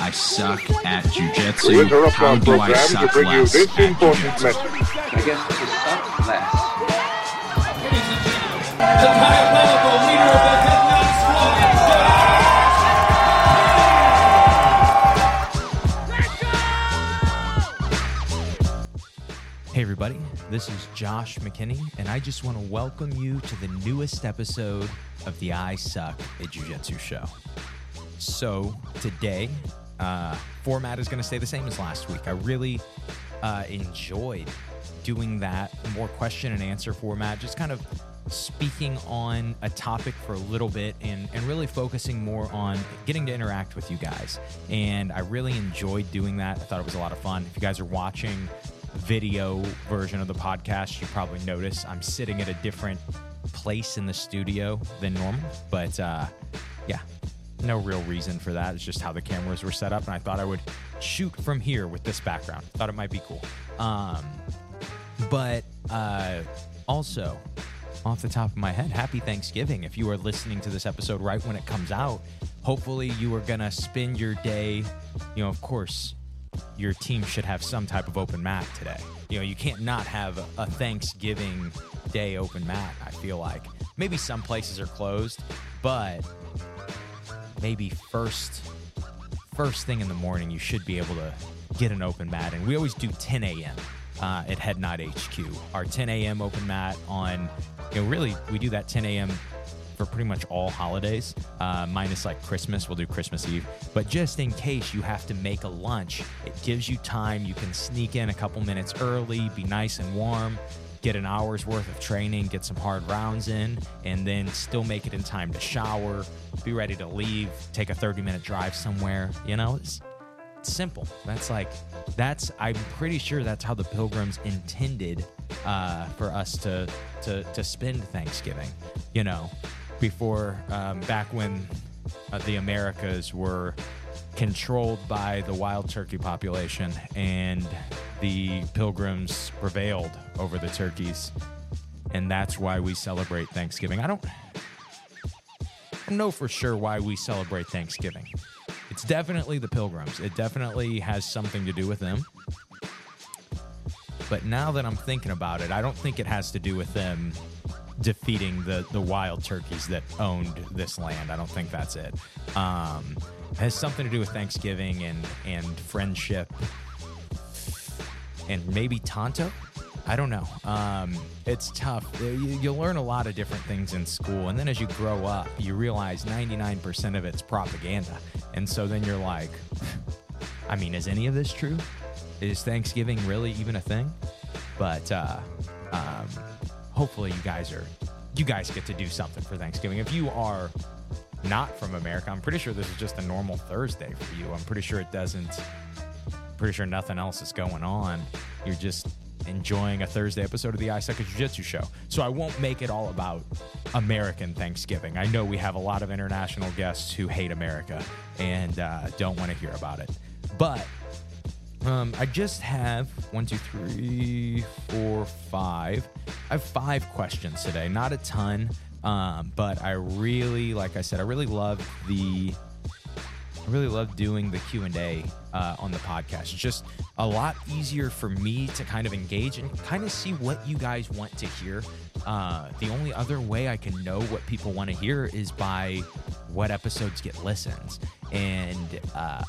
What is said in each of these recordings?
I suck at jujitsu. How do I suck less at jujitsu? I guess to suck less. The diabolical leader of the Headlock Squad, Hey, everybody, this is Josh McKinney, and I just want to welcome you to the newest episode of the I Suck at Jiu Jitsu show. So, today, uh, format is going to stay the same as last week. I really uh, enjoyed doing that more question and answer format, just kind of speaking on a topic for a little bit and, and really focusing more on getting to interact with you guys. And I really enjoyed doing that. I thought it was a lot of fun. If you guys are watching video version of the podcast, you probably notice I'm sitting at a different place in the studio than normal. But uh, yeah, no real reason for that. It's just how the cameras were set up. And I thought I would shoot from here with this background. Thought it might be cool. Um, but uh, also, off the top of my head, happy Thanksgiving. If you are listening to this episode right when it comes out, hopefully you are going to spend your day, you know, of course, your team should have some type of open mat today. You know, you can't not have a Thanksgiving Day open mat, I feel like. Maybe some places are closed, but maybe first first thing in the morning you should be able to get an open mat. And we always do 10 a.m uh, at head knot hq our 10 a.m open mat on you know really we do that 10 a.m for pretty much all holidays uh, minus like christmas. We'll do christmas eve. But just in case you have to make a lunch it gives you time. You can sneak in a couple minutes early be nice and warm get an hour's worth of training, get some hard rounds in, and then still make it in time to shower, be ready to leave, take a 30 minute drive somewhere. You know, it's, it's simple. That's like, that's, I'm pretty sure that's how the pilgrims intended uh, for us to, to, to spend Thanksgiving, you know, before, um, back when uh, the Americas were controlled by the wild turkey population and the pilgrims prevailed over the turkeys and that's why we celebrate thanksgiving. I don't, know for sure why we celebrate thanksgiving. It's definitely the pilgrims. It definitely has something to do with them. But now that i'm thinking about it i don't think it has to do with them defeating the the wild turkeys that owned this land. I don't think that's it. Um, has something to do with Thanksgiving and and friendship and maybe Tonto. I don't know. Um, it's tough. You, you learn a lot of different things in school, and then as you grow up, you realize 99% of it's propaganda. And so then you're like, I mean, is any of this true? Is Thanksgiving really even a thing? But uh, um, hopefully, you guys are you guys get to do something for Thanksgiving. If you are not from America, I'm pretty sure this is just a normal Thursday for you. I'm pretty sure it doesn't. Pretty sure nothing else is going on. You're just enjoying a Thursday episode of the I Suck at Jiu Jitsu show. So I won't make it all about American Thanksgiving. I know we have a lot of international guests who hate America and uh, don't want to hear about it. But um, I just have one, two, three, four, five. I have five questions today. Not a ton, um, but I really, like I said, I really love the. I really love doing the Q and A uh, on the podcast. It's just a lot easier for me to kind of engage and kind of see what you guys want to hear. Uh, the only other way I can know what people want to hear is by what episodes get listens, and uh,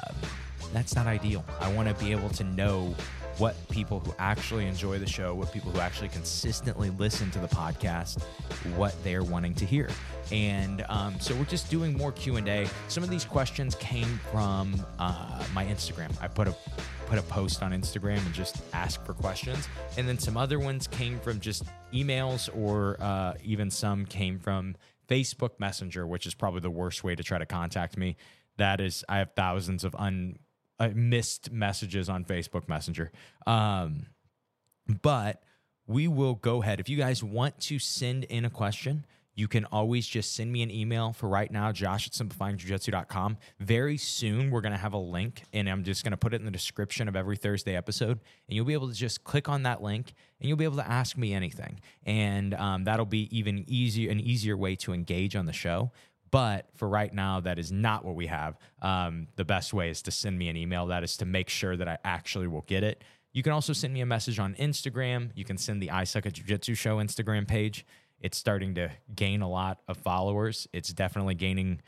that's not ideal. I want to be able to know what people who actually enjoy the show, what people who actually consistently listen to the podcast, what they're wanting to hear. And um, so we're just doing more Q and A. Some of these questions came from uh, my Instagram. I put a put a post on Instagram and just ask for questions, and then some other ones came from just emails, or uh, even some came from Facebook Messenger, which is probably the worst way to try to contact me. That is, I have thousands of un uh, missed messages on Facebook Messenger. Um, but we will go ahead. If you guys want to send in a question, you can always just send me an email for right now, josh at simplifyingjujitsu.com. Very soon, we're going to have a link, and I'm just going to put it in the description of every Thursday episode. And you'll be able to just click on that link, and you'll be able to ask me anything. And um, that'll be even easier, an easier way to engage on the show. But for right now, that is not what we have. Um, the best way is to send me an email. That is to make sure that I actually will get it. You can also send me a message on Instagram. You can send the I Suck at Jiu Jitsu Show Instagram page. It's starting to gain a lot of followers. It's definitely gaining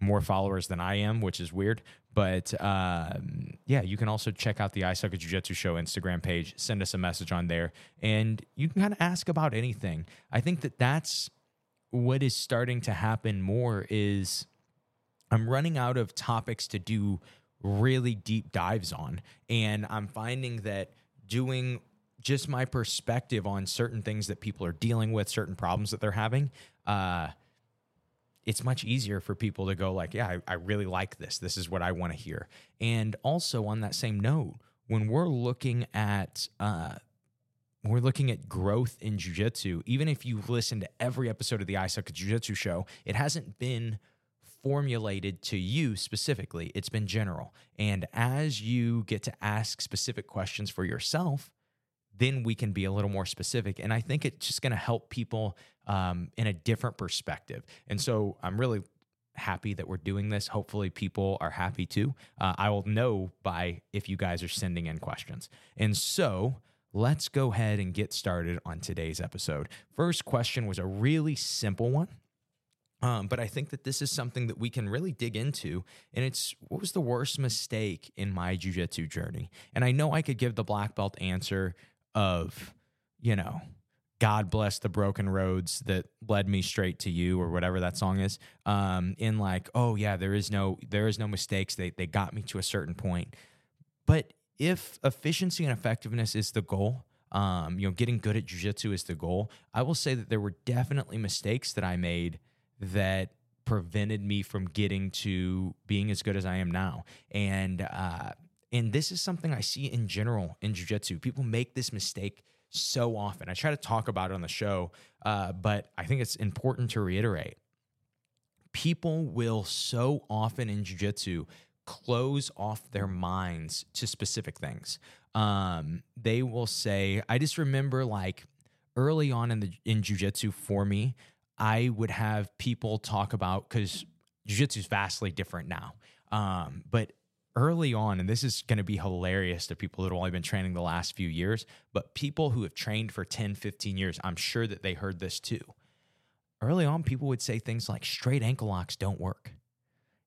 more followers than I am, which is weird. But um, yeah, you can also check out the I Suck at Jiu Jitsu Show Instagram page. Send us a message on there, and you can kind of ask about anything. I think that that's what is starting to happen more. Is I'm running out of topics to do really deep dives on, and I'm finding that doing just my perspective on certain things that people are dealing with, certain problems that they're having. Uh, it's much easier for people to go like, yeah, I, I really like this. This is what I want to hear. And also on that same note, when we're looking at uh, we're looking at growth in jujitsu, even if you listen to every episode of the I Jiu-Jitsu show, it hasn't been formulated to you specifically. It's been general. And as you get to ask specific questions for yourself, then we can be a little more specific. And I think it's just going to help people um, in a different perspective. And so I'm really happy that we're doing this. Hopefully, people are happy too. Uh, I will know by if you guys are sending in questions. And so, let's go ahead and get started on today's episode. First question was a really simple one. Um, but I think that this is something that we can really dig into. And it's what was the worst mistake in my jujitsu journey? And I know I could give the black belt answer of, you know, God bless the broken roads that led me straight to you or whatever that song is. Um, in like, oh yeah, there is no there is no mistakes. They they got me to a certain point. But if efficiency and effectiveness is the goal, um, you know, getting good at jujitsu is the goal, I will say that there were definitely mistakes that I made that prevented me from getting to being as good as I am now. And uh, and this is something I see in general in jujitsu. People make this mistake so often. I try to talk about it on the show, uh, but I think it's important to reiterate. People will so often in jujitsu close off their minds to specific things. Um, they will say, I just remember like early on in the in jujitsu for me, I would have people talk about because jujitsu is vastly different now. Um, but early on, and this is going to be hilarious to people that have only been training the last few years, but people who have trained for 10, 15 years, I'm sure that they heard this too. Early on, people would say things like straight ankle locks don't work.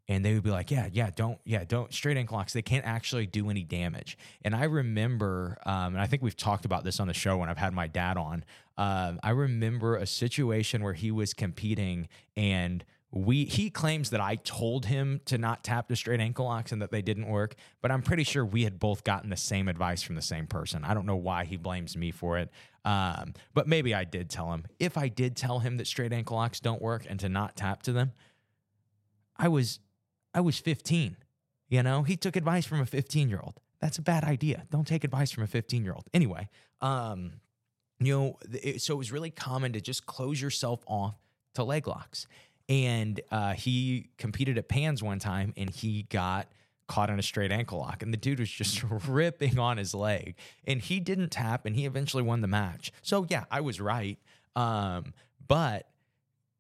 And they would be like, yeah, yeah, don't, yeah, don't, straight ankle locks, they can't actually do any damage. And I remember, um, and I think we've talked about this on the show when I've had my dad on. Um, I remember a situation where he was competing and we he claims that I told him to not tap the straight ankle locks and that they didn't work, but I'm pretty sure we had both gotten the same advice from the same person. I don't know why he blames me for it, um, but maybe I did tell him. If I did tell him that straight ankle locks don't work and to not tap to them, I was I was 15. You know, he took advice from a 15 year old. That's a bad idea. Don't take advice from a 15 year old. Anyway, um, you know, it, so it was really common to just close yourself off to leg locks. And uh, he competed at Pans one time and he got caught on a straight ankle lock and the dude was just ripping on his leg and he didn't tap and he eventually won the match. So yeah, I was right. Um, but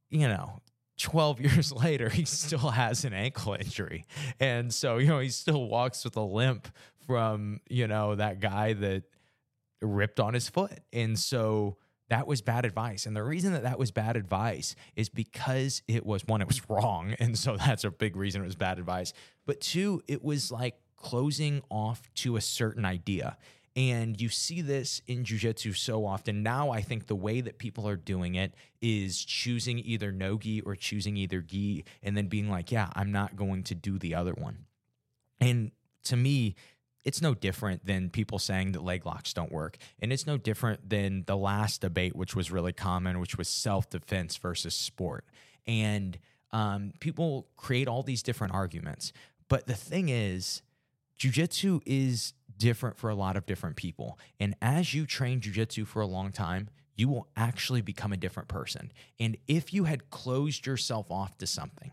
you know, 12 years later, he still has an ankle injury. And so, you know, he still walks with a limp from, you know, that guy that ripped on his foot. And so that was bad advice. And the reason that that was bad advice is because it was one, it was wrong. And so that's a big reason it was bad advice. But two, it was like closing off to a certain idea. And you see this in jujitsu so often. Now, I think the way that people are doing it is choosing either no gi or choosing either gi, and then being like, yeah, I'm not going to do the other one. And to me, it's no different than people saying that leg locks don't work. And it's no different than the last debate, which was really common, which was self defense versus sport. And um, people create all these different arguments. But the thing is, jujitsu is different for a lot of different people. And as you train jujitsu for a long time, you will actually become a different person. And if you had closed yourself off to something,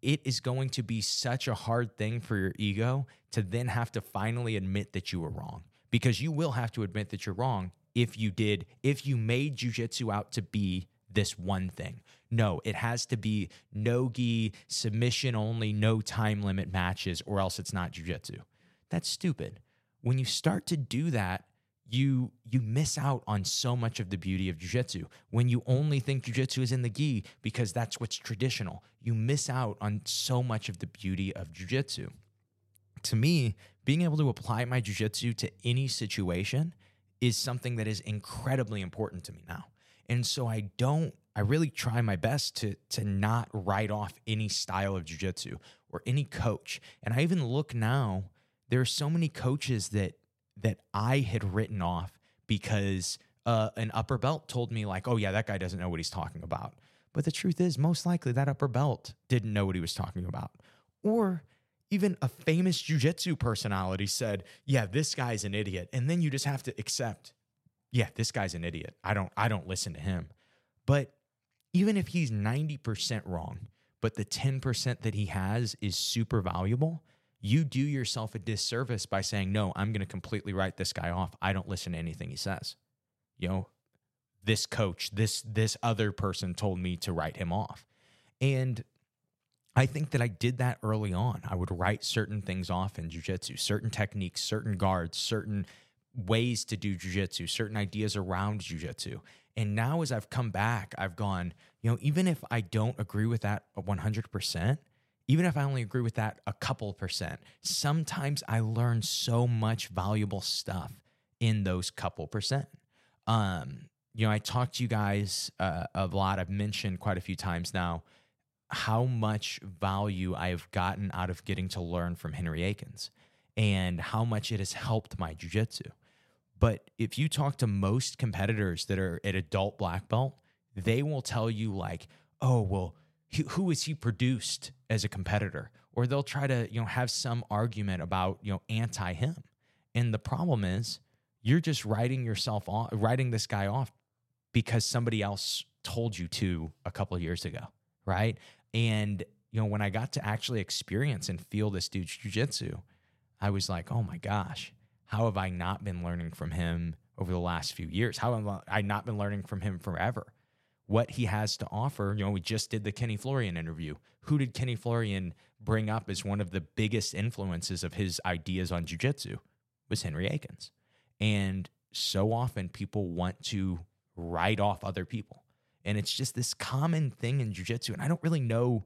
it is going to be such a hard thing for your ego to then have to finally admit that you were wrong because you will have to admit that you're wrong if you did if you made jujitsu out to be this one thing. No, it has to be no gi, submission only, no time limit matches, or else it's not jujitsu. That's stupid. When you start to do that, you you miss out on so much of the beauty of jiu-jitsu when you only think jiu-jitsu is in the gi because that's what's traditional you miss out on so much of the beauty of jiu-jitsu to me being able to apply my jiu-jitsu to any situation is something that is incredibly important to me now. And so i don't i really try my best to to not write off any style of jiu-jitsu or any coach. And i even look now there are so many coaches that that I had written off because uh, an upper belt told me, like, oh, yeah, that guy doesn't know what he's talking about. But the truth is, most likely that upper belt didn't know what he was talking about. Or even a famous jujitsu personality said, yeah, this guy's an idiot. And then you just have to accept, yeah, this guy's an idiot. I don't, I don't listen to him. But even if he's 90% wrong, but the 10% that he has is super valuable, you do yourself a disservice by saying, no, I'm going to completely write this guy off. I don't listen to anything he says. You know, this coach, this this other person told me to write him off. And I think that I did that early on. I would write certain things off in jujitsu, certain techniques, certain guards, certain ways to do jujitsu, certain ideas around jujitsu. And now as I've come back, I've gone, you know, even if I don't agree with that 100%, even if I only agree with that a couple percent, sometimes I learn so much valuable stuff in those couple percent. Um, you know, I talked to you guys uh, a lot. I've mentioned quite a few times now how much value I have gotten out of getting to learn from Henry Akins and how much it has helped my jujitsu. But if you talk to most competitors that are at adult black belt, they will tell you, like, oh, well, who is he produced as a competitor? Or they'll try to you know have some argument about you know anti him and the problem is you're just writing yourself off writing this guy off because somebody else told you to a couple years ago right? And you know when i got to actually experience and feel this dude's jiu-jitsu i was like oh my gosh how have i not been learning from him over the last few years? How have i not been learning from him forever what he has to offer. You know, we just did the Kenny Florian interview. Who did Kenny Florian bring up as one of the biggest influences of his ideas on jujitsu? Was Henry Akins. And so often people want to write off other people. And it's just this common thing in jujitsu. And I don't really know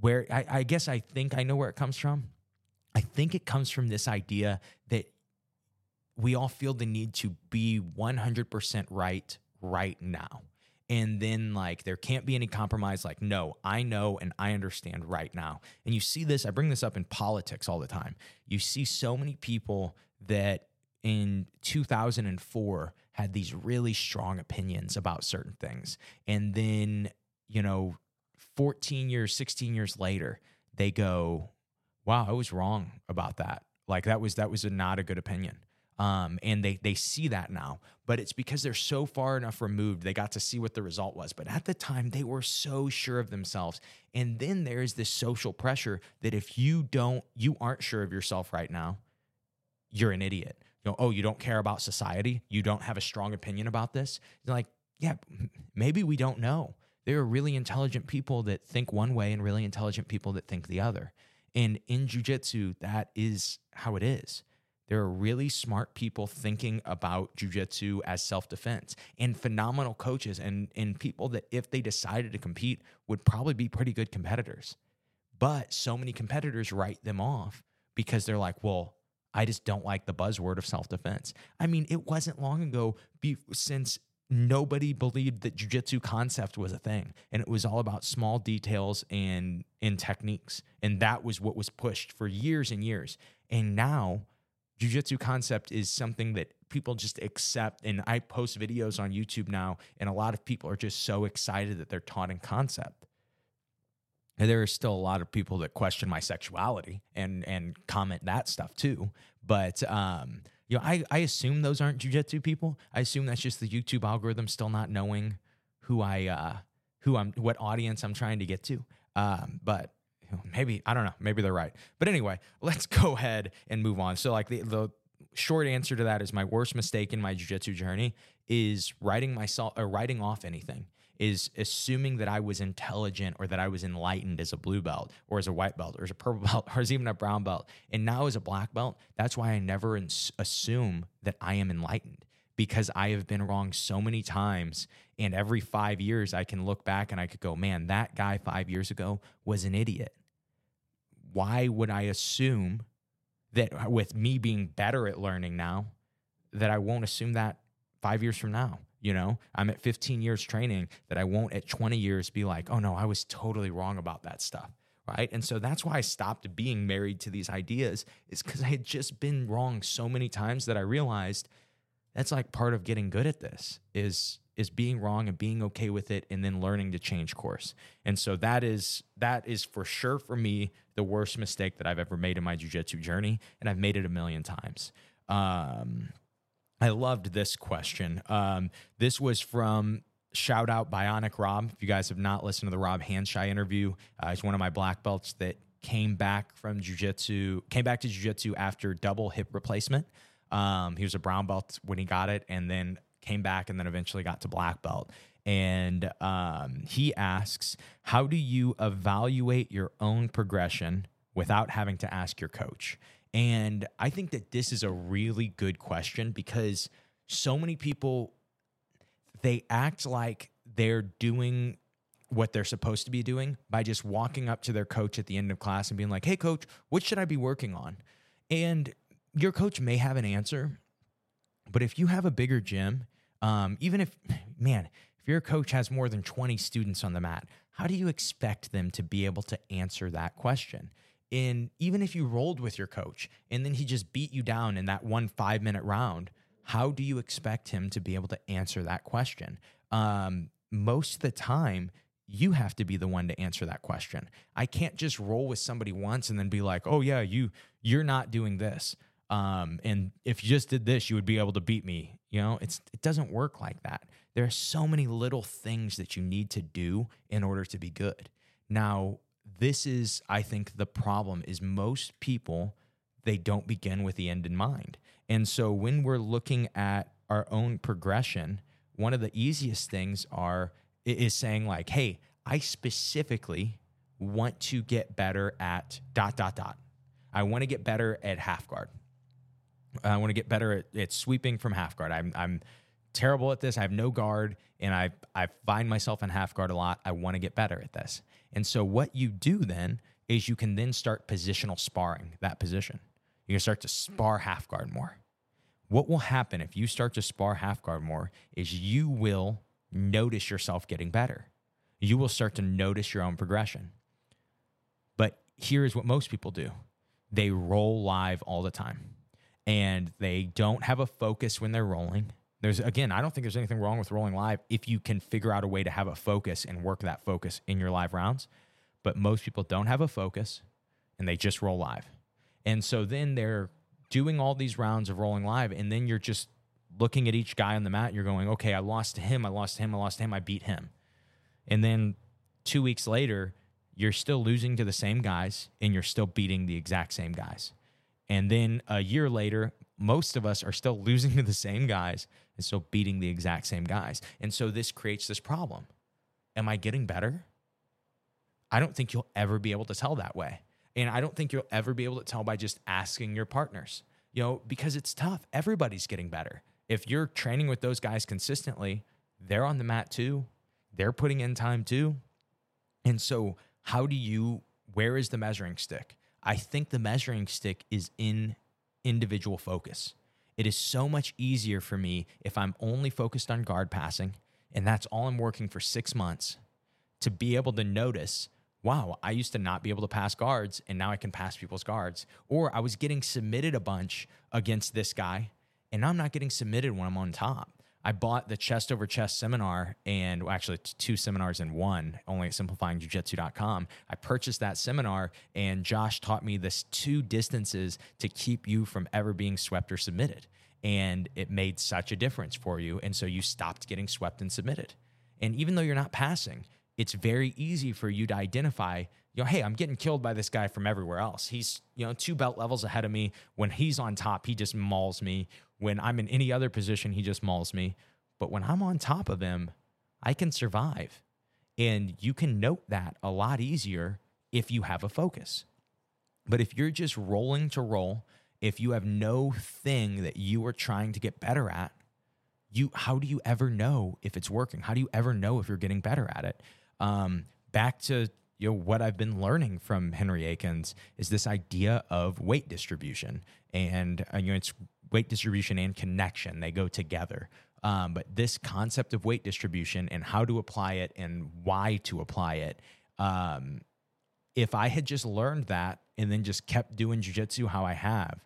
where, I, I guess I think I know where it comes from. I think it comes from this idea that we all feel the need to be 100% right right now and then like there can't be any compromise like no i know and i understand right now. And you see this i bring this up in politics all the time. You see so many people that in 2004 had these really strong opinions about certain things. And then you know 14 years 16 years later they go wow i was wrong about that. Like that was that was a not a good opinion um, and they they see that now, but it's because they're so far enough removed. They got to see what the result was, but at the time they were so sure of themselves. And then there's this social pressure that if you don't, you aren't sure of yourself right now, you're an idiot. You know, oh, you don't care about society. You don't have a strong opinion about this. You're like, yeah, maybe we don't know. There are really intelligent people that think one way and really intelligent people that think the other. And in jujitsu, that is how it is. There are really smart people thinking about jujitsu as self defense and phenomenal coaches and, and people that, if they decided to compete, would probably be pretty good competitors. But so many competitors write them off because they're like, well, I just don't like the buzzword of self defense. I mean, it wasn't long ago be, since nobody believed that jujitsu concept was a thing and it was all about small details and and techniques and that was what was pushed for years and years and now jujitsu concept is something that people just accept. And I post videos on YouTube now, and a lot of people are just so excited that they're taught in concept. And there are still a lot of people that question my sexuality and and comment that stuff too. But um, you know, I, I assume those aren't jujitsu people. I assume that's just the YouTube algorithm still not knowing who I uh, who I'm what audience I'm trying to get to. Um, but maybe I don't know. Maybe they're right. But anyway, let's go ahead and move on. So like the the short answer to that is my worst mistake in my jiu-jitsu journey is writing myself or writing off anything. is assuming that I was intelligent or that I was enlightened as a blue belt or as a white belt or as a purple belt or as even a brown belt. And now as a black belt, that's why I never ins- assume that I am enlightened because I have been wrong so many times. And every five years, I can look back and I could go, man, that guy five years ago was an idiot. Why would I assume that uh, with me being better at learning now, that I won't assume that five years from now? You know, I'm at 15 years training that I won't at 20 years be like, oh no, I was totally wrong about that stuff. Right. And so that's why I stopped being married to these ideas, is because I had just been wrong so many times that I realized that's like part of getting good at this is is being wrong and being okay with it and then learning to change course. And so that is that is for sure for me the worst mistake that I've ever made in my jiu-jitsu journey and I've made it a million times. Um, I loved this question. Um, this was from shout out Bionic Rob. If you guys have not listened to the Rob Handshy interview, uh, he's one of my black belts that came back from jiu-jitsu, came back to jiu-jitsu after double hip replacement. Um, he was a brown belt when he got it, and then came back, and then eventually got to black belt. And um, he asks, "How do you evaluate your own progression without having to ask your coach?" And I think that this is a really good question because so many people they act like they're doing what they're supposed to be doing by just walking up to their coach at the end of class and being like, "Hey coach, what should I be working on?" And your coach may have an answer, but if you have a bigger gym, um, even if, man, if your coach has more than 20 students on the mat, how do you expect them to be able to answer that question? And even if you rolled with your coach and then he just beat you down in that one five minute round, how do you expect him to be able to answer that question? Um, most of the time, you have to be the one to answer that question. I can't just roll with somebody once and then be like, "Oh yeah, you you're not doing this." Um, and if you just did this, you would be able to beat me. You know, it's it doesn't work like that. There are so many little things that you need to do in order to be good. Now, this is, I think, the problem is most people they don't begin with the end in mind. And so when we're looking at our own progression, one of the easiest things are is saying like, "Hey, I specifically want to get better at dot dot dot. I want to get better at half guard. I want to get better at, at sweeping from half guard. I'm I'm terrible at this. I have no guard, and I I find myself in half guard a lot. I want to get better at this. And so what you do then is you can then start positional sparring that position. You can start to spar half guard more. What will happen if you start to spar half guard more is you will notice yourself getting better. You will start to notice your own progression. But here's what most people do they roll live all the time and they don't have a focus when they're rolling. There's again, I don't think there's anything wrong with rolling live if you can figure out a way to have a focus and work that focus in your live rounds. But most people don't have a focus and they just roll live. And so then they're doing all these rounds of rolling live and then you're just looking at each guy on the mat, you're going, "Okay, I lost to him, I lost to him, I lost to him, I beat him." And then 2 weeks later, you're still losing to the same guys and you're still beating the exact same guys. And then a year later, most of us are still losing to the same guys and still beating the exact same guys. And so this creates this problem. Am I getting better? I don't think you'll ever be able to tell that way. And I don't think you'll ever be able to tell by just asking your partners, you know, because it's tough. Everybody's getting better. If you're training with those guys consistently, they're on the mat too. They're putting in time too. And so, how do you, where is the measuring stick? I think the measuring stick is in individual focus. It is so much easier for me if I'm only focused on guard passing and that's all I'm working for six months to be able to notice wow, I used to not be able to pass guards and now I can pass people's guards. Or I was getting submitted a bunch against this guy and I'm not getting submitted when I'm on top. I bought the chest over chest seminar and well, actually two seminars in one, only at simplifyingjujitsu.com. I purchased that seminar and Josh taught me this two distances to keep you from ever being swept or submitted. And it made such a difference for you. And so you stopped getting swept and submitted. And even though you're not passing, it's very easy for you to identify, you know, hey, I'm getting killed by this guy from everywhere else. He's, you know, two belt levels ahead of me. When he's on top, he just mauls me. When I'm in any other position, he just mauls me. But when I'm on top of him, I can survive. And you can note that a lot easier if you have a focus. But if you're just rolling to roll, if you have no thing that you are trying to get better at, you how do you ever know if it's working? How do you ever know if you're getting better at it? Um, back to you know what I've been learning from Henry Akins is this idea of weight distribution, and uh, you know it's weight distribution and connection they go together. Um, but this concept of weight distribution and how to apply it and why to apply it. Um, if I had just learned that and then just kept doing jujitsu how I have,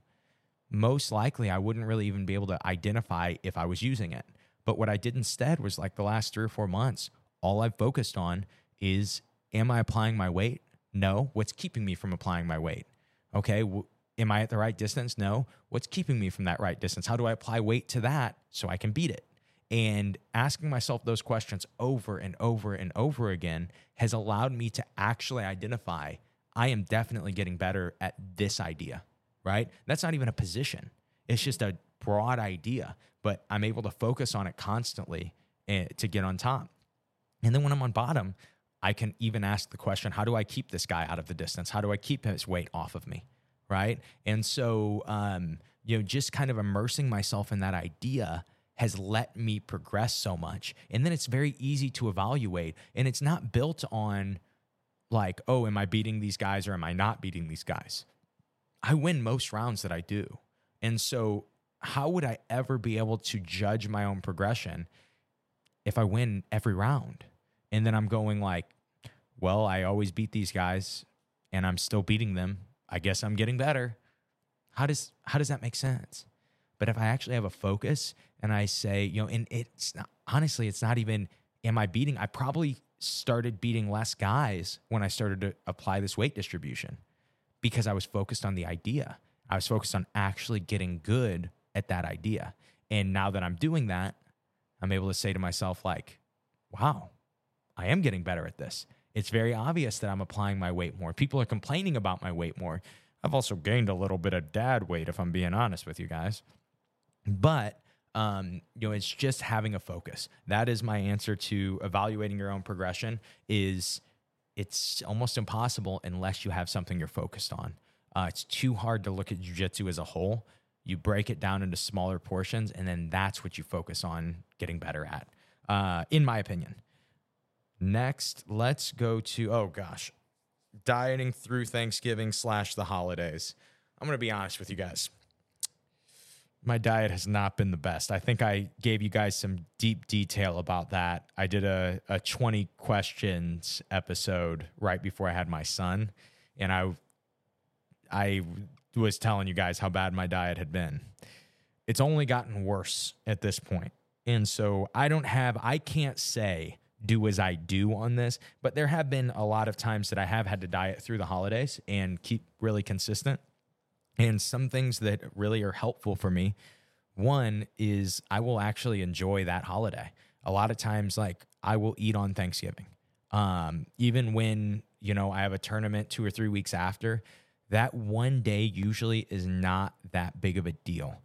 most likely I wouldn't really even be able to identify if I was using it. But what I did instead was like the last three or four months, all I've focused on is am I applying my weight? No. What's keeping me from applying my weight? Okay. W- am I at the right distance? No. What's keeping me from that right distance? How do I apply weight to that so I can beat it? And asking myself those questions over and over and over again has allowed me to actually identify I am definitely getting better at this idea, right? That's not even a position, it's just a broad idea, but I'm able to focus on it constantly eh, to get on top. And then when I'm on bottom, I can even ask the question how do I keep this guy out of the distance? How do I keep his weight off of me? Right. And so, um, you know, just kind of immersing myself in that idea has let me progress so much. And then it's very easy to evaluate. And it's not built on like, oh, am I beating these guys or am I not beating these guys? I win most rounds that I do. And so, how would I ever be able to judge my own progression if I win every round? And then I'm going like, well, I always beat these guys and I'm still beating them. I guess I'm getting better. How does how does that make sense? But if I actually have a focus and I say, you know, and it's not, honestly, it's not even am I beating? I probably started beating less guys when I started to apply this weight distribution because I was focused on the idea. I was focused on actually getting good at that idea. And now that I'm doing that, I'm able to say to myself like, wow, I am getting better at this. It's very obvious that I'm applying my weight more. People are complaining about my weight more. I've also gained a little bit of dad weight, if I'm being honest with you guys. But um, you know, it's just having a focus. That is my answer to evaluating your own progression. Is it's almost impossible unless you have something you're focused on. Uh, it's too hard to look at jujitsu as a whole. You break it down into smaller portions, and then that's what you focus on getting better at, uh, in my opinion. Next, let's go to oh gosh, dieting through Thanksgiving slash the holidays. I'm gonna be honest with you guys. My diet has not been the best. I think I gave you guys some deep detail about that. I did a, a 20 questions episode right before I had my son, and I I was telling you guys how bad my diet had been. It's only gotten worse at this point. And so I don't have, I can't say do as I do on this, but there have been a lot of times that I have had to diet through the holidays and keep really consistent. And some things that really are helpful for me one is I will actually enjoy that holiday. A lot of times, like I will eat on Thanksgiving. Um, even when, you know, I have a tournament two or three weeks after, that one day usually is not that big of a deal.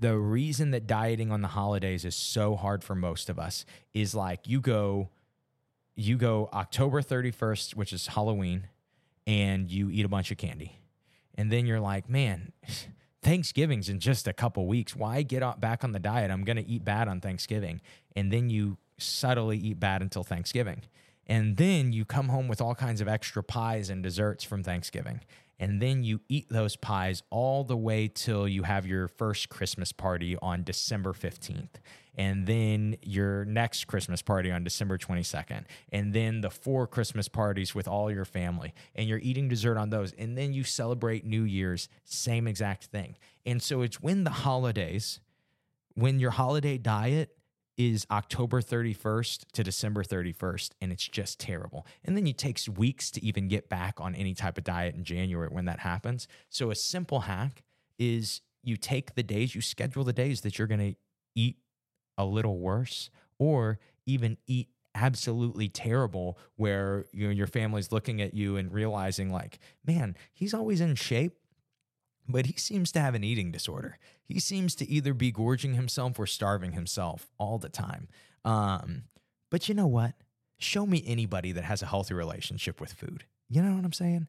The reason that dieting on the holidays is so hard for most of us is like you go you go October 31st, which is Halloween, and you eat a bunch of candy. And then you're like, man, Thanksgiving's in just a couple weeks. Why get back on the diet? I'm going to eat bad on Thanksgiving. And then you subtly eat bad until Thanksgiving. And then you come home with all kinds of extra pies and desserts from Thanksgiving and then you eat those pies all the way till you have your first Christmas party on December 15th. And then your next Christmas party on December 22nd. And then the four Christmas parties with all your family. And you're eating dessert on those. And then you celebrate New Year's, same exact thing. And so it's when the holidays, when your holiday diet is October 31st to December 31st, and it's just terrible. And then it takes weeks to even get back on any type of diet in January when that happens. So, a simple hack is you take the days, you schedule the days that you're going to eat a little worse or even eat absolutely terrible where you your family's looking at you and realizing like man he's always in shape but he seems to have an eating disorder. He seems to either be gorging himself or starving himself all the time. Um, But you know what? Show me anybody that has a healthy relationship with food. You know what I'm saying?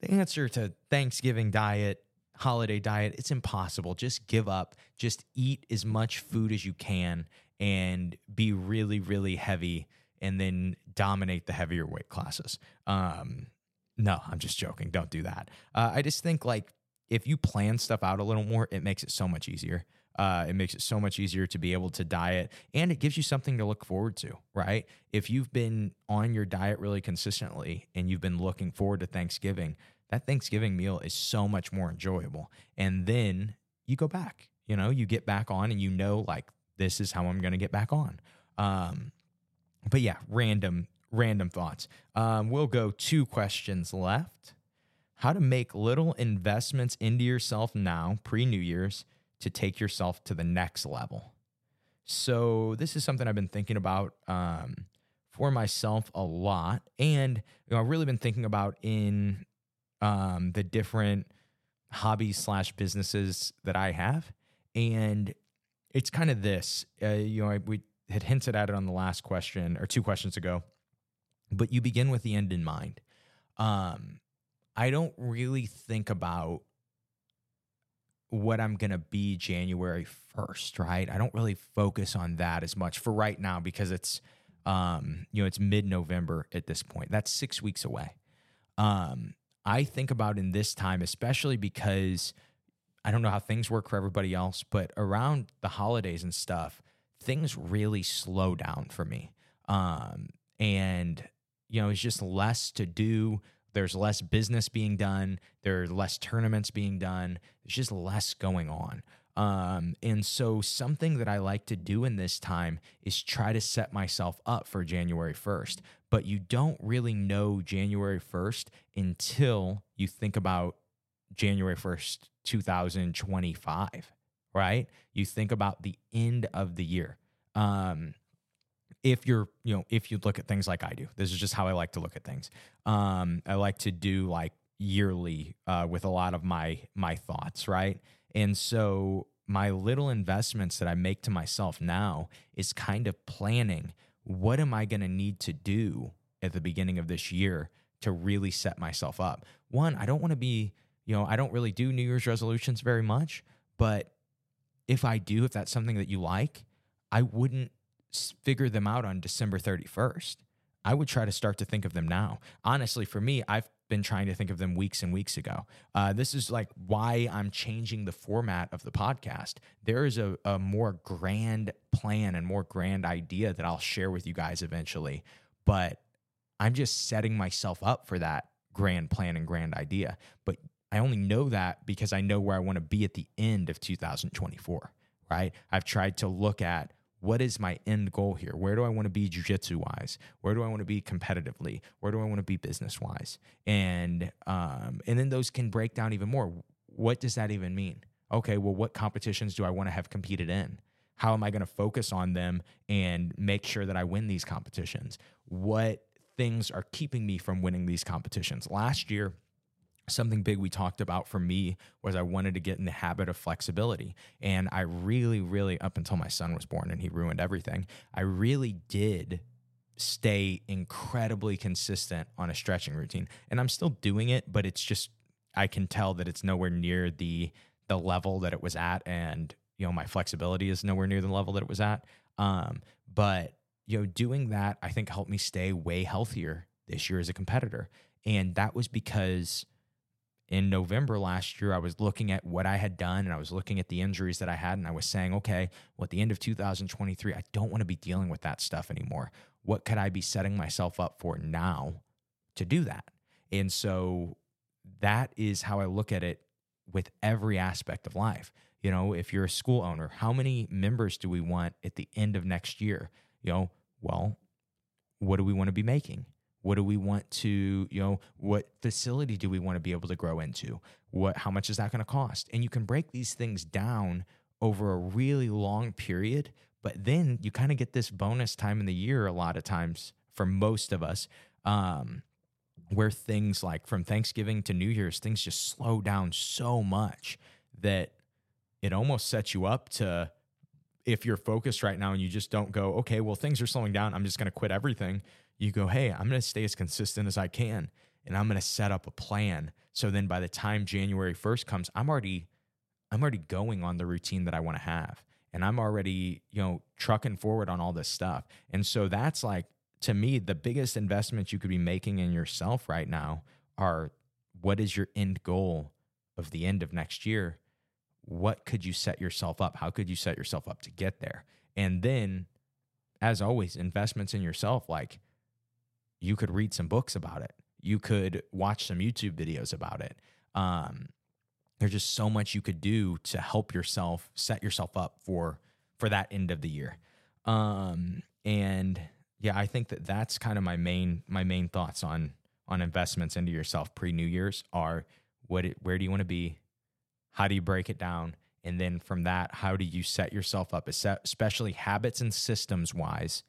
The answer to Thanksgiving diet, holiday diet, it's impossible. Just give up. Just eat as much food as you can and be really, really heavy and then dominate the heavier weight classes. Um, no, I'm just joking. Don't do that. Uh, I just think like if you plan stuff out a little more, it makes it so much easier. Uh, it makes it so much easier to be able to diet and it gives you something to look forward to, right? If you've been on your diet really consistently and you've been looking forward to Thanksgiving, that Thanksgiving meal is so much more enjoyable. And then you go back, you know, you get back on and you know, like, this is how I'm going to get back on. Um, but yeah, random, random thoughts. Um, we'll go two questions left. How to make little investments into yourself now, pre New Year's, to take yourself to the next level. So this is something I've been thinking about um, for myself a lot, and you know, I've really been thinking about in um, the different hobbies slash businesses that I have, and it's kind of this. Uh, you know, I, we had hinted at it on the last question or two questions ago, but you begin with the end in mind. Um, I don't really think about what I'm going to be January 1st, right? I don't really focus on that as much for right now because it's um, you know, it's mid-November at this point. That's 6 weeks away. Um, I think about in this time especially because I don't know how things work for everybody else, but around the holidays and stuff, things really slow down for me. Um, and you know, it's just less to do there's less business being done. There are less tournaments being done. There's just less going on. Um, and so, something that I like to do in this time is try to set myself up for January 1st. But you don't really know January 1st until you think about January 1st, 2025, right? You think about the end of the year. Um, if you're you know if you look at things like i do this is just how i like to look at things. Um, i like to do like yearly uh, with a lot of my my thoughts right? And so my little investments that i make to myself now is kind of planning what am i going to need to do at the beginning of this year to really set myself up? One i don't want to be you know i don't really do new year's resolutions very much but if i do if that's something that you like i wouldn't figure them out on December 31st. I would try to start to think of them now. Honestly, for me, I've been trying to think of them weeks and weeks ago. Uh, this is like why I'm changing the format of the podcast. There is a, a more grand plan and more grand idea that I'll share with you guys eventually. But I'm just setting myself up for that grand plan and grand idea. But I only know that because I know where I want to be at the end of 2024, right? I've tried to look at what is my end goal here? Where do I want to be jujitsu wise? Where do I want to be competitively? Where do I want to be business wise? And um, and then those can break down even more. What does that even mean? Okay, well, what competitions do I want to have competed in? How am I going to focus on them and make sure that I win these competitions? What things are keeping me from winning these competitions? Last year, something big we talked about for me was I wanted to get in the habit of flexibility. And I really, really, up until my son was born and he ruined everything, I really did stay incredibly consistent on a stretching routine. And I'm still doing it, but it's just, I can tell that it's nowhere near the the level that it was at and you know my flexibility is nowhere near the level that it was at um but you know doing that i think helped me stay way healthier this year as a competitor and that was because in November last year, I was looking at what I had done and I was looking at the injuries that I had, and I was saying, okay, well, at the end of 2023, I don't want to be dealing with that stuff anymore. What could I be setting myself up for now to do that? And so that is how I look at it with every aspect of life. You know, if you're a school owner, how many members do we want at the end of next year? You know, well, what do we want to be making? What do we want to, you know, what facility do we want to be able to grow into? What how much is that going to cost? And you can break these things down over a really long period, but then you kind of get this bonus time in the year a lot of times for most of us. Um, where things like from Thanksgiving to New Year's, things just slow down so much that it almost sets you up to if you're focused right now and you just don't go, okay, well, things are slowing down. I'm just going to quit everything. You go, hey, I'm going to stay as consistent as I can and I'm going to set up a plan. So then by the time January 1st comes, I'm already, I'm already going on the routine that I want to have. And I'm already, you know, trucking forward on all this stuff. And so that's like, to me, the biggest investments you could be making in yourself right now are what is your end goal of the end of next year? What could you set yourself up? How could you set yourself up to get there? And then, as always, investments in yourself, like you could read some books about it, you could watch some YouTube videos about it. Um, there's just so much you could do to help yourself set yourself up for for that end of the year. Um, and yeah, I think that that's kind of my main my main thoughts on on investments into yourself pre New Year's are what it, where do you want to be? How do you break it down? And then from that, how do you set yourself up, especially habits and systems wise,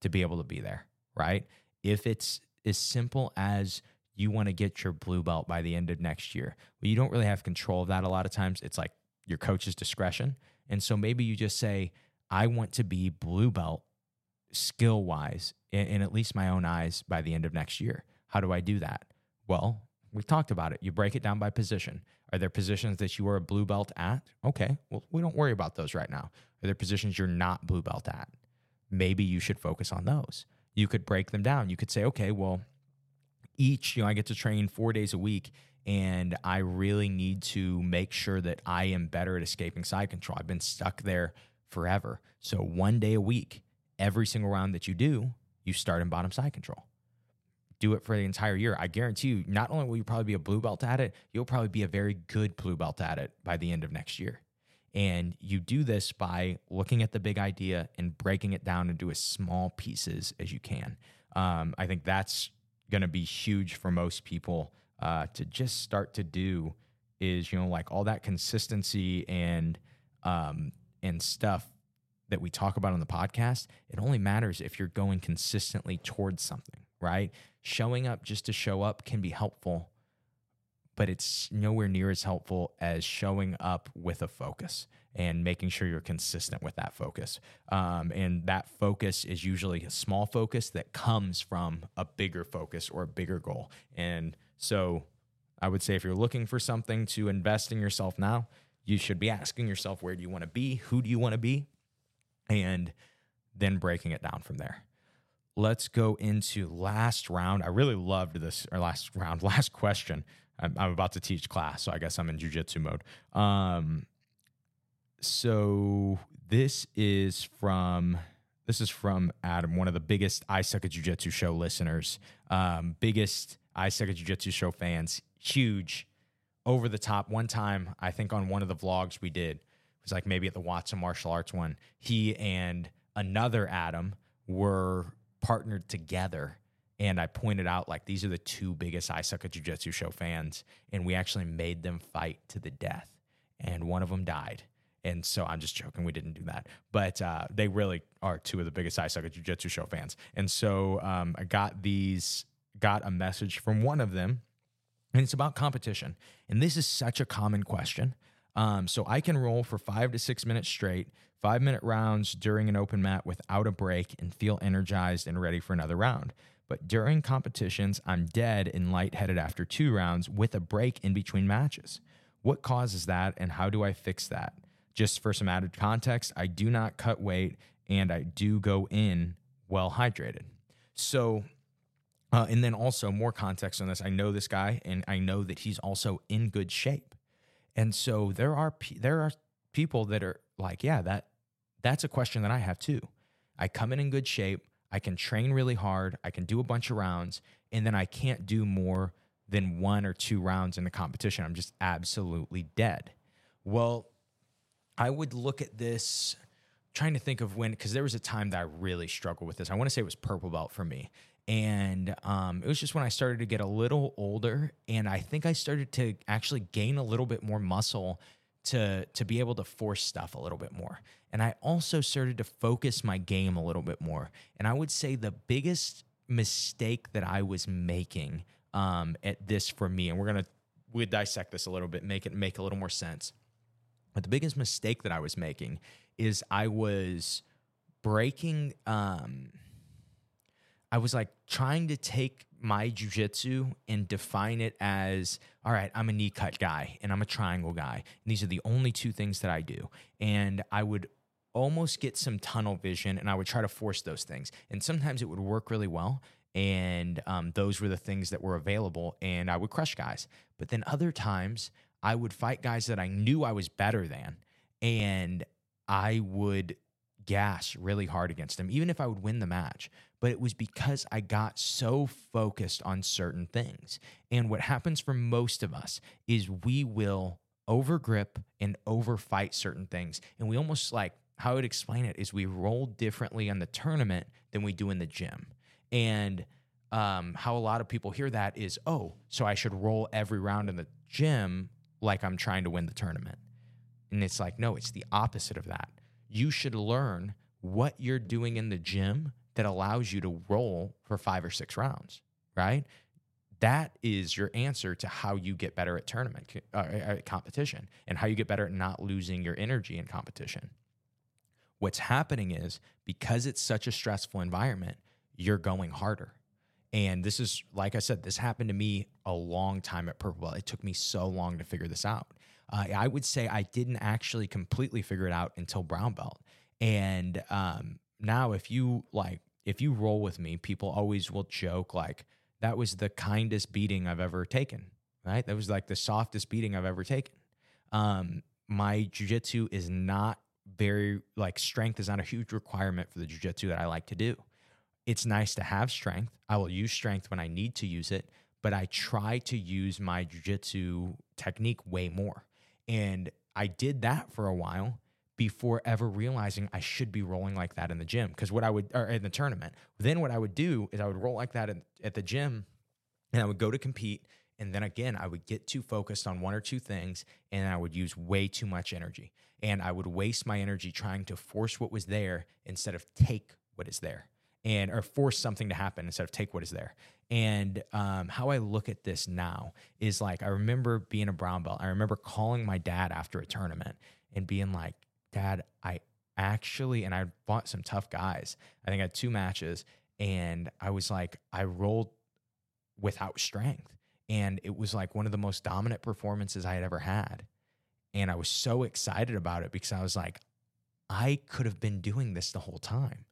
to be able to be there, right? If it's as simple as you want to get your blue belt by the end of next year, well, you don't really have control of that a lot of times. It's like your coach's discretion. And so maybe you just say, I want to be blue belt skill wise in, in at least my own eyes by the end of next year. How do I do that? Well, we've talked about it. You break it down by position. Are there positions that you are a blue belt at? Okay, well, we don't worry about those right now. Are there positions you're not blue belt at? Maybe you should focus on those. You could break them down. You could say, okay, well, each, you know, I get to train four days a week and I really need to make sure that I am better at escaping side control. I've been stuck there forever. So one day a week, every single round that you do, you start in bottom side control do it for the entire year, I guarantee you, not only will you probably be a blue belt at it, you'll probably be a very good blue belt at it by the end of next year. And you do this by looking at the big idea and breaking it down into as small pieces as you can. Um, I think that's going to be huge for most people uh, to just start to do is, you know, like all that consistency and, um, and stuff that we talk about on the podcast. It only matters if you're going consistently towards something, right? showing up just to show up can be helpful, but it's nowhere near as helpful as showing up with a focus and making sure you're consistent with that focus. Um, and that focus is usually a small focus that comes from a bigger focus or a bigger goal. And so I would say if you're looking for something to invest in yourself now, you should be asking yourself, where do you want to be? Who do you want to be? And then breaking it down from there let's go into last round. I really loved this, or last round, last question. I'm, I'm about to teach class, so I guess I'm in jujitsu mode. Um, so this is from this is from Adam, one of the biggest I Suck at Jiu-Jitsu show listeners, um, biggest I Suck at Jiu-Jitsu show fans, huge, over the top. One time, I think on one of the vlogs we did, it was like maybe at the Watson Martial Arts one, he and another Adam were partnered together and I pointed out like these are the two biggest I Suck at Jiu Jitsu show fans, and we actually made them fight to the death, and one of them died. And so I'm just joking, we didn't do that, but uh, they really are two of the biggest I Suck at Jiu Jitsu show fans. And so um, I got these, got a message from one of them, and it's about competition. And this is such a common question. Um, so I can roll for five to six minutes straight, five minute rounds during an open mat without a break and feel energized and ready for another round. But during competitions, I'm dead and lightheaded after two rounds with a break in between matches. What causes that and how do I fix that? Just for some added context, I do not cut weight and I do go in well hydrated. So, uh, and then also more context on this. I know this guy and I know that he's also in good shape. And so there are there are people that are like, yeah, that that's a question that I have too. I come in in good shape, I can train really hard, I can do a bunch of rounds, and then I can't do more than one or two rounds in the competition. I'm just absolutely dead. Well, I would look at this trying to think of when because there was a time that I really struggled with this. I want to say it was purple belt for me. And um, it was just when I started to get a little older, and I think I started to actually gain a little bit more muscle to to be able to force stuff a little bit more. And I also started to focus my game a little bit more. And I would say the biggest mistake that I was making um, at this for me, and we're gonna we dissect this a little bit, make it make a little more sense. But the biggest mistake that I was making is I was breaking um I was like trying to take my jujitsu and define it as all right, I'm a knee cut guy and I'm a triangle guy. And these are the only two things that I do. And I would almost get some tunnel vision and I would try to force those things. And sometimes it would work really well. And um, those were the things that were available. And I would crush guys. But then other times I would fight guys that I knew I was better than. And I would gas really hard against them, even if I would win the match. But it was because I got so focused on certain things. And what happens for most of us is we will overgrip and overfight certain things. And we almost like, how I would explain it is we roll differently on the tournament than we do in the gym. And um, how a lot of people hear that is, oh, so I should roll every round in the gym like I'm trying to win the tournament. And it's like, no, it's the opposite of that. You should learn what you're doing in the gym that allows you to roll for five or six rounds, right? That is your answer to how you get better at tournament uh, at competition and how you get better at not losing your energy in competition. What's happening is because it's such a stressful environment, you're going harder. And this is, like I said, this happened to me a long time at Purple Belt. It took me so long to figure this out. Uh, I would say I didn't actually completely figure it out until Brown Belt. And um, now, if you like, if you roll with me, people always will joke like, that was the kindest beating I've ever taken, right? That was like the softest beating I've ever taken. Um, my jujitsu is not very, like, strength is not a huge requirement for the jujitsu that I like to do. It's nice to have strength. I will use strength when I need to use it, but I try to use my jujitsu technique way more. And I did that for a while before ever realizing I should be rolling like that in the gym. Because what I would, or in the tournament, then what I would do is I would roll like that in, at the gym and I would go to compete. And then again, I would get too focused on one or two things and I would use way too much energy. And I would waste my energy trying to force what was there instead of take what is there and or force something to happen instead of take what is there. And um, how I look at this now is like I remember being a brown belt. I remember calling my dad after a tournament and being like, "Dad, I actually," and I fought some tough guys. I think I had two matches, and I was like, I rolled without strength, and it was like one of the most dominant performances I had ever had. And I was so excited about it because I was like, I could have been doing this the whole time.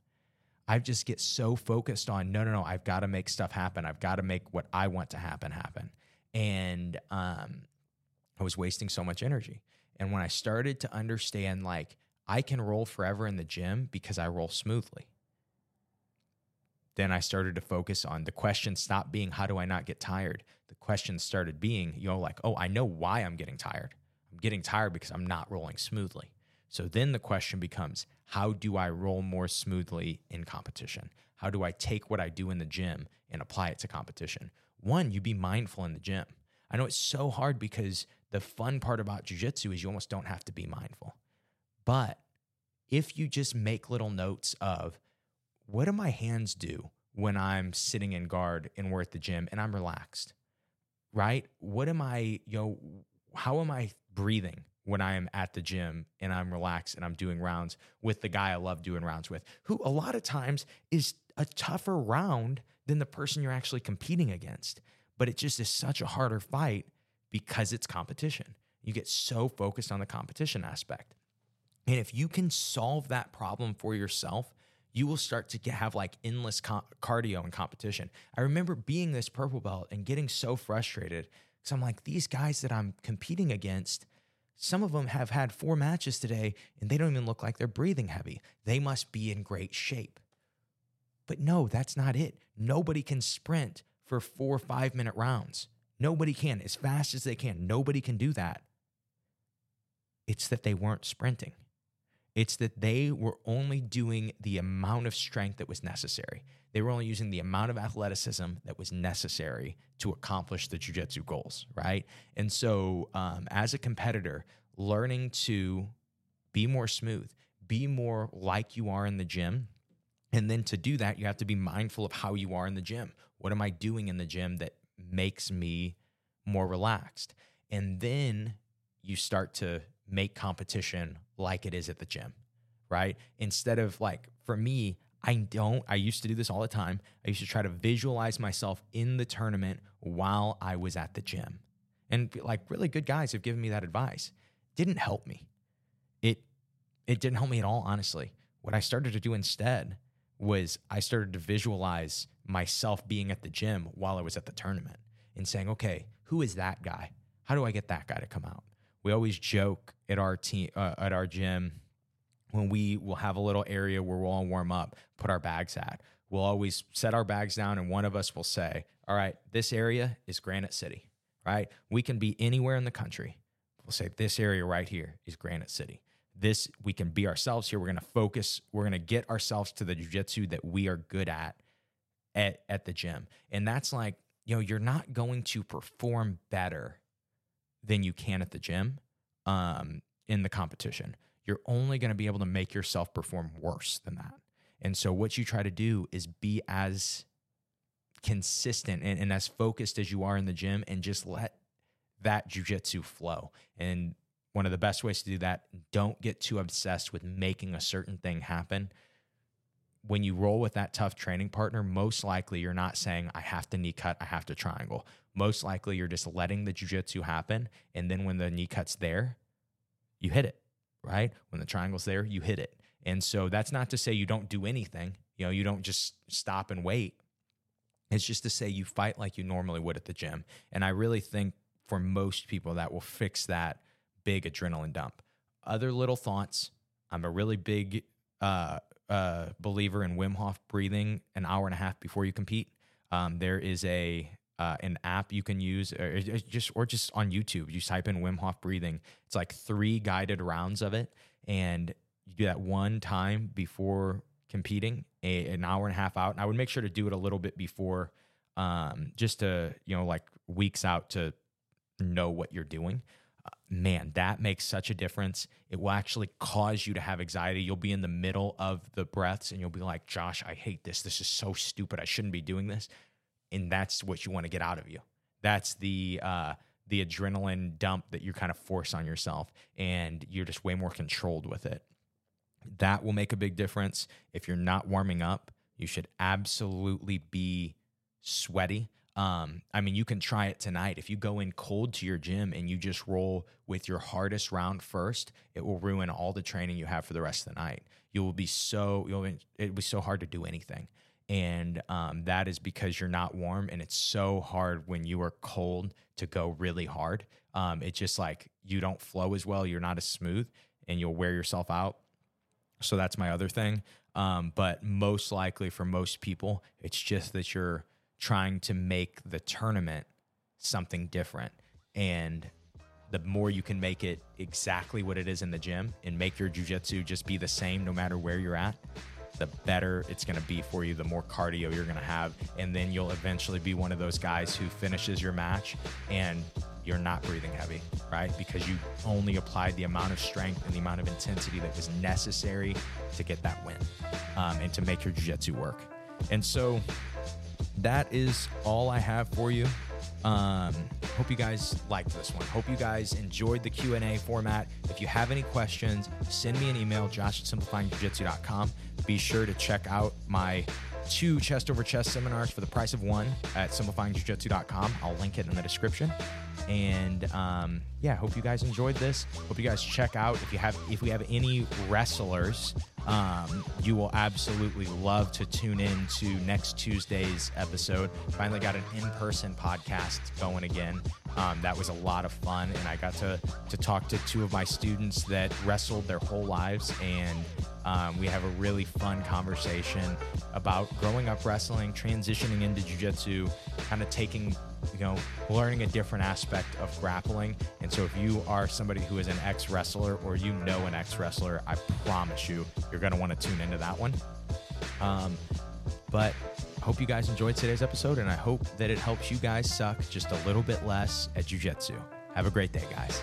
I just get so focused on no, no, no. I've got to make stuff happen. I've got to make what I want to happen happen. And um, I was wasting so much energy. And when I started to understand, like, I can roll forever in the gym because I roll smoothly. Then I started to focus on the question stopped being, how do I not get tired? The question started being, you know, like, oh, I know why I'm getting tired. I'm getting tired because I'm not rolling smoothly. So then the question becomes how do I roll more smoothly in competition? How do I take what I do in the gym and apply it to competition? One, you be mindful in the gym. I know it's so hard because the fun part about jujitsu is you almost don't have to be mindful. But if you just make little notes of what do my hands do when I'm sitting in guard and we're at the gym and I'm relaxed, right? What am I, you know, how am I breathing? When I am at the gym and I'm relaxed and I'm doing rounds with the guy I love doing rounds with, who a lot of times is a tougher round than the person you're actually competing against. But it just is such a harder fight because it's competition. You get so focused on the competition aspect. And if you can solve that problem for yourself, you will start to get, have like endless co- cardio and competition. I remember being this purple belt and getting so frustrated because I'm like, these guys that I'm competing against, some of them have had four matches today and they don't even look like they're breathing heavy. They must be in great shape. But no, that's not it. Nobody can sprint for four five minute rounds. Nobody can, as fast as they can. Nobody can do that. It's that they weren't sprinting. It's that they were only doing the amount of strength that was necessary. They were only using the amount of athleticism that was necessary to accomplish the jujitsu goals, right? And so, um, as a competitor, learning to be more smooth, be more like you are in the gym. And then to do that, you have to be mindful of how you are in the gym. What am I doing in the gym that makes me more relaxed? And then you start to make competition like it is at the gym, right? Instead of like, for me, I don't, I used to do this all the time. I used to try to visualize myself in the tournament while I was at the gym. And like really good guys have given me that advice. Didn't help me. It it didn't help me at all, honestly. What I started to do instead was I started to visualize myself being at the gym while I was at the tournament and saying, okay, who is that guy? How do I get that guy to come out? We always joke at our team uh, at our gym when we will have a little area where we'll all warm up, put our bags at. We'll always set our bags down, and one of us will say, All right, this area is Granite City, right? We can be anywhere in the country. We'll say, This area right here is Granite City. This, we can be ourselves here. We're to focus, we're to get ourselves to the jujitsu that we are good at, at at the gym. And that's like, you know, you're not going to perform better than you can at the gym um, in the competition you're only going to be able to make yourself perform worse than that. And so, what you try to do is be as consistent and, and as focused as you are in the gym and just let that jujitsu flow. And one of the best ways to do that, don't get too obsessed with making a certain thing happen. When you roll with that tough training partner, most likely you're not saying, I have to knee cut, I have to triangle. Most likely you're just letting the jujitsu happen. And then when the knee cut's there, you hit it right? When the triangle's there, you hit it. And so that's not to say you don't do anything. You know, you don't just stop and wait. It's just to say you fight like you normally would at the gym. And I really think for most people that will fix that big adrenaline dump. Other little thoughts. I'm a really big uh, uh, believer in Wim Hof breathing an hour and a half before you compete. Um, there is a uh, an app you can use, or just or just on YouTube. You type in Wim Hof breathing. It's like three guided rounds of it, and you do that one time before competing, a, an hour and a half out. And I would make sure to do it a little bit before, um, just to you know like weeks out to know what you're doing. Uh, man, that makes such a difference. It will actually cause you to have anxiety. You'll be in the middle of the breaths and you'll be like, Josh, I hate this. This is so stupid. I shouldn't be doing this and that's what you want to get out of you. That's the uh, the adrenaline dump that you kind of force on yourself, and you're just way more controlled with it. That will make a big difference. If you're not warming up, you should absolutely be sweaty. Um, I mean, you can try it tonight. If you go in cold to your gym and you just roll with your hardest round first, it will ruin all the training you have for the rest of the night. You will be so you'll it'll be so hard to do anything and um, that is because you're not warm and it's so hard when you are cold to go really hard. Um, it's just like you don't flow as well you're not as smooth and you'll wear yourself out. So that's my other thing. Um, but most likely for most people it's just that you're trying to make the tournament something different. And the more you can make it exactly what it is in the gym and make your jujitsu just be the same no matter where you're at the better it's going to be for you, the more cardio you're going to have. And then you'll eventually be one of those guys who finishes your match and you're not breathing heavy, right? Because you only applied the amount of strength and the amount of intensity that was necessary to get that win um, and to make your jiu jitsu work. And so that is all I have for you. Um, hope you guys liked this one. Hope you guys enjoyed the Q&A format. If you have any questions, send me an email, josh at simplifyingjiujitsu.com. Be sure to check out my two chest over chest seminars for the price of one at simplifyingjiujitsu.com. I'll link it in the description. And um, yeah, hope you guys enjoyed this. Hope you guys check out if you have if we have any wrestlers um, you will absolutely love to tune in to next Tuesday's episode. Finally got an in-person podcast going again. Um, that was a lot of fun, and I got to to talk to two of my students that wrestled their whole lives, and um, we have a really fun conversation about growing up wrestling, transitioning into jiu-jitsu, kind of taking you know, learning a different aspect of grappling. And so if you are somebody who is an ex wrestler or you know an ex wrestler, I promise you, you're going to want to tune into that one. Um, but I hope you guys enjoyed today's episode, and I hope that it helps you guys suck just a little bit less at jujitsu. Have a great day, guys.